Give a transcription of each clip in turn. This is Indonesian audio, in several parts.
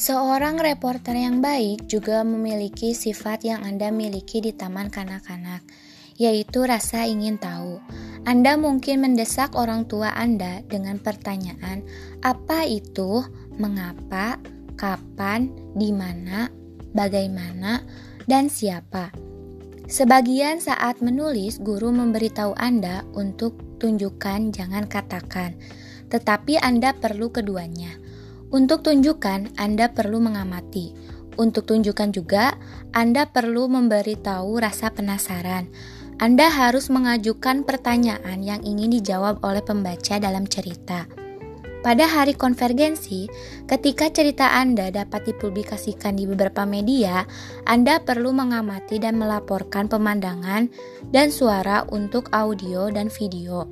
Seorang reporter yang baik juga memiliki sifat yang Anda miliki di taman kanak-kanak, yaitu rasa ingin tahu. Anda mungkin mendesak orang tua Anda dengan pertanyaan, "Apa itu? Mengapa? Kapan? Di mana? Bagaimana? Dan siapa?" Sebagian saat menulis, guru memberitahu Anda untuk tunjukkan, jangan katakan, tetapi Anda perlu keduanya. Untuk tunjukkan, Anda perlu mengamati. Untuk tunjukkan juga, Anda perlu memberitahu rasa penasaran. Anda harus mengajukan pertanyaan yang ingin dijawab oleh pembaca dalam cerita. Pada hari konvergensi, ketika cerita Anda dapat dipublikasikan di beberapa media, Anda perlu mengamati dan melaporkan pemandangan dan suara untuk audio dan video.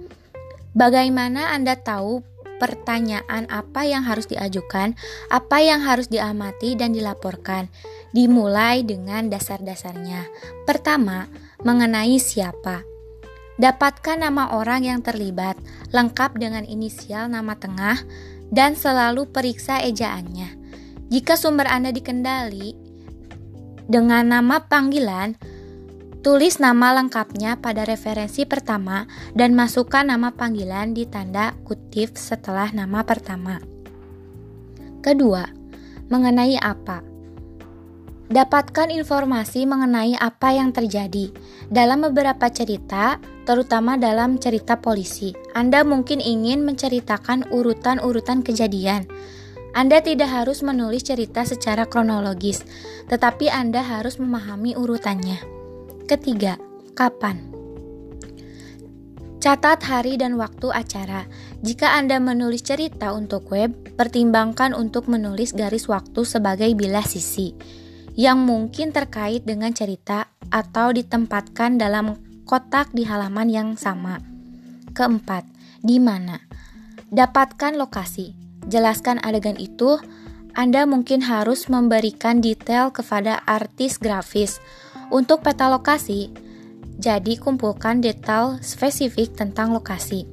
Bagaimana Anda tahu pertanyaan apa yang harus diajukan, apa yang harus diamati dan dilaporkan. Dimulai dengan dasar-dasarnya. Pertama, mengenai siapa. Dapatkan nama orang yang terlibat, lengkap dengan inisial nama tengah, dan selalu periksa ejaannya. Jika sumber Anda dikendali dengan nama panggilan, Tulis nama lengkapnya pada referensi pertama dan masukkan nama panggilan di tanda kutip setelah nama pertama. Kedua, mengenai apa? Dapatkan informasi mengenai apa yang terjadi. Dalam beberapa cerita, terutama dalam cerita polisi, Anda mungkin ingin menceritakan urutan-urutan kejadian. Anda tidak harus menulis cerita secara kronologis, tetapi Anda harus memahami urutannya. Ketiga, kapan? Catat hari dan waktu acara. Jika Anda menulis cerita untuk web, pertimbangkan untuk menulis garis waktu sebagai bilah sisi yang mungkin terkait dengan cerita atau ditempatkan dalam kotak di halaman yang sama. Keempat, di mana? Dapatkan lokasi. Jelaskan adegan itu. Anda mungkin harus memberikan detail kepada artis grafis untuk peta lokasi, jadi kumpulkan detail spesifik tentang lokasi.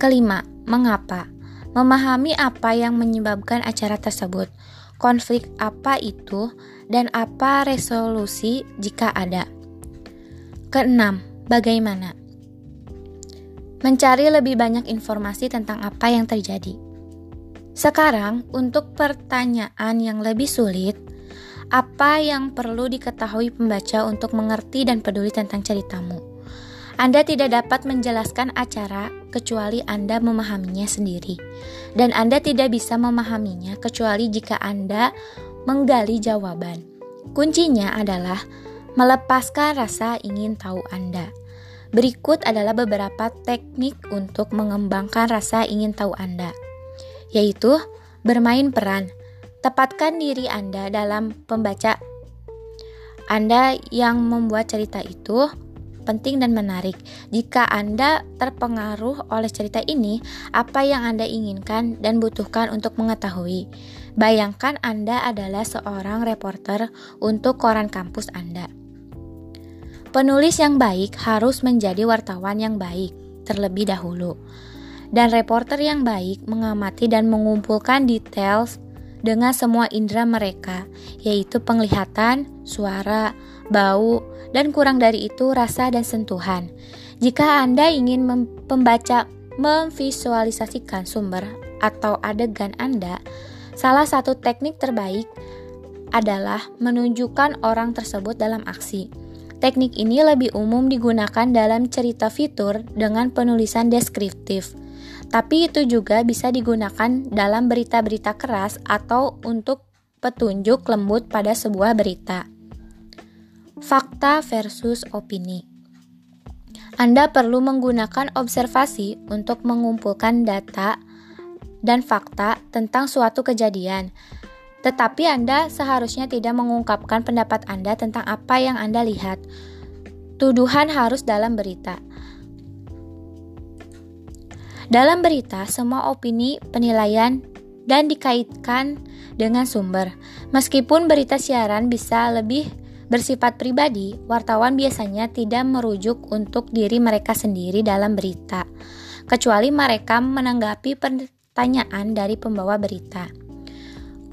Kelima, mengapa? Memahami apa yang menyebabkan acara tersebut, konflik apa itu, dan apa resolusi jika ada. Keenam, bagaimana? Mencari lebih banyak informasi tentang apa yang terjadi. Sekarang, untuk pertanyaan yang lebih sulit, apa yang perlu diketahui pembaca untuk mengerti dan peduli tentang ceritamu. Anda tidak dapat menjelaskan acara kecuali Anda memahaminya sendiri, dan Anda tidak bisa memahaminya kecuali jika Anda menggali jawaban. Kuncinya adalah melepaskan rasa ingin tahu Anda. Berikut adalah beberapa teknik untuk mengembangkan rasa ingin tahu Anda, yaitu bermain peran. Tepatkan diri Anda dalam pembaca. Anda yang membuat cerita itu penting dan menarik. Jika Anda terpengaruh oleh cerita ini, apa yang Anda inginkan dan butuhkan untuk mengetahui? Bayangkan Anda adalah seorang reporter untuk koran kampus Anda. Penulis yang baik harus menjadi wartawan yang baik terlebih dahulu. Dan reporter yang baik mengamati dan mengumpulkan detail dengan semua indera mereka, yaitu penglihatan, suara, bau, dan kurang dari itu rasa dan sentuhan. Jika Anda ingin mem membaca memvisualisasikan sumber atau adegan Anda, salah satu teknik terbaik adalah menunjukkan orang tersebut dalam aksi. Teknik ini lebih umum digunakan dalam cerita fitur dengan penulisan deskriptif tapi itu juga bisa digunakan dalam berita-berita keras atau untuk petunjuk lembut pada sebuah berita. Fakta versus opini. Anda perlu menggunakan observasi untuk mengumpulkan data dan fakta tentang suatu kejadian. Tetapi Anda seharusnya tidak mengungkapkan pendapat Anda tentang apa yang Anda lihat. Tuduhan harus dalam berita. Dalam berita, semua opini, penilaian, dan dikaitkan dengan sumber. Meskipun berita siaran bisa lebih bersifat pribadi, wartawan biasanya tidak merujuk untuk diri mereka sendiri dalam berita, kecuali mereka menanggapi pertanyaan dari pembawa berita.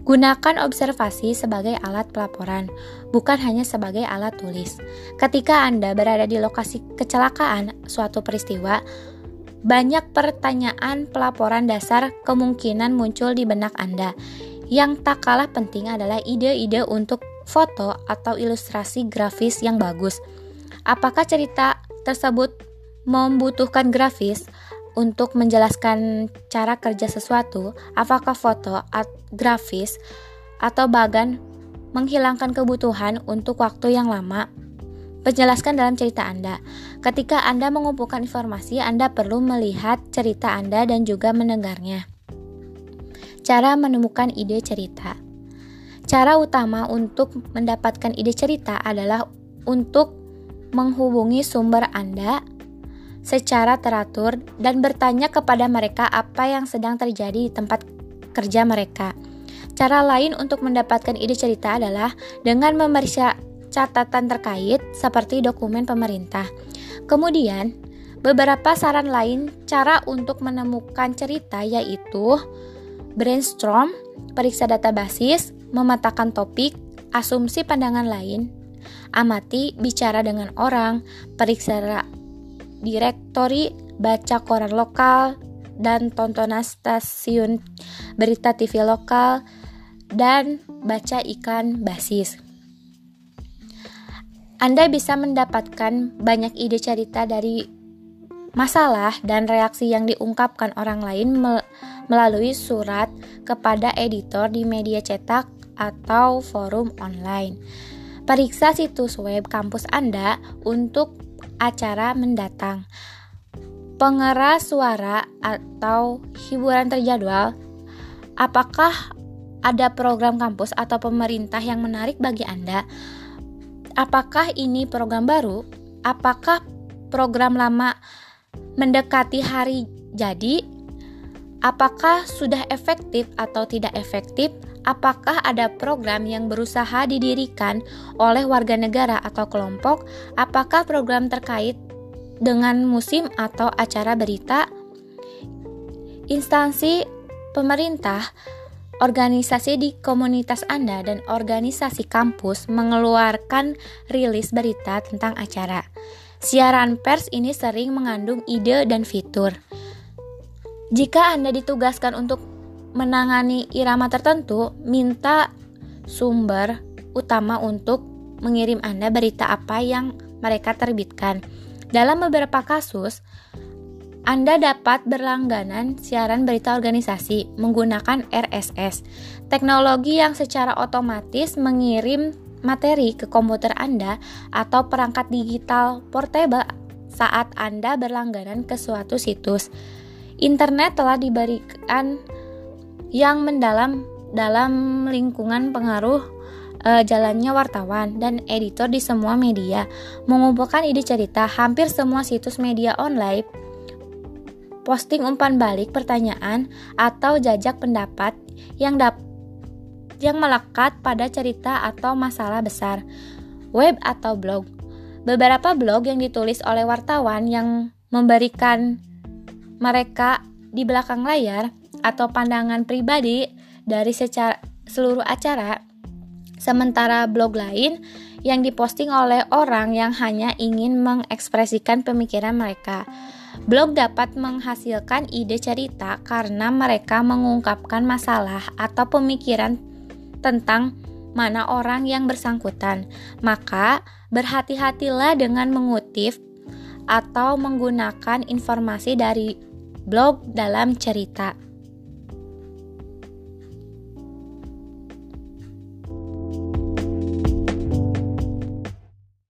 Gunakan observasi sebagai alat pelaporan, bukan hanya sebagai alat tulis. Ketika Anda berada di lokasi kecelakaan suatu peristiwa, banyak pertanyaan pelaporan dasar kemungkinan muncul di benak Anda. Yang tak kalah penting adalah ide-ide untuk foto atau ilustrasi grafis yang bagus. Apakah cerita tersebut membutuhkan grafis untuk menjelaskan cara kerja sesuatu? Apakah foto, at grafis, atau bagan menghilangkan kebutuhan untuk waktu yang lama? Penjelaskan dalam cerita Anda. Ketika Anda mengumpulkan informasi, Anda perlu melihat cerita Anda dan juga mendengarnya. Cara menemukan ide cerita. Cara utama untuk mendapatkan ide cerita adalah untuk menghubungi sumber Anda secara teratur dan bertanya kepada mereka apa yang sedang terjadi di tempat kerja mereka. Cara lain untuk mendapatkan ide cerita adalah dengan memeriksa catatan terkait seperti dokumen pemerintah. Kemudian, beberapa saran lain cara untuk menemukan cerita yaitu brainstorm, periksa data basis, memetakan topik, asumsi pandangan lain, amati bicara dengan orang, periksa direktori, baca koran lokal, dan tontonan stasiun berita TV lokal, dan baca ikan basis. Anda bisa mendapatkan banyak ide cerita dari masalah dan reaksi yang diungkapkan orang lain melalui surat kepada editor di media cetak atau forum online. Periksa situs web kampus Anda untuk acara mendatang. Pengeras suara atau hiburan terjadwal. Apakah ada program kampus atau pemerintah yang menarik bagi Anda? Apakah ini program baru? Apakah program lama mendekati hari jadi? Apakah sudah efektif atau tidak efektif? Apakah ada program yang berusaha didirikan oleh warga negara atau kelompok? Apakah program terkait dengan musim atau acara berita? Instansi pemerintah Organisasi di komunitas Anda dan organisasi kampus mengeluarkan rilis berita tentang acara. Siaran pers ini sering mengandung ide dan fitur. Jika Anda ditugaskan untuk menangani irama tertentu, minta sumber utama untuk mengirim Anda berita apa yang mereka terbitkan. Dalam beberapa kasus, anda dapat berlangganan siaran berita organisasi menggunakan RSS, teknologi yang secara otomatis mengirim materi ke komputer Anda atau perangkat digital portable saat Anda berlangganan ke suatu situs. Internet telah diberikan yang mendalam dalam lingkungan pengaruh e, jalannya wartawan dan editor di semua media mengumpulkan ide cerita hampir semua situs media online posting umpan balik pertanyaan atau jajak pendapat yang dap yang melekat pada cerita atau masalah besar, web atau blog. Beberapa blog yang ditulis oleh wartawan yang memberikan mereka di belakang layar atau pandangan pribadi dari secara seluruh acara, sementara blog lain yang diposting oleh orang yang hanya ingin mengekspresikan pemikiran mereka. Blog dapat menghasilkan ide cerita karena mereka mengungkapkan masalah atau pemikiran tentang mana orang yang bersangkutan. Maka, berhati-hatilah dengan mengutip atau menggunakan informasi dari blog dalam cerita.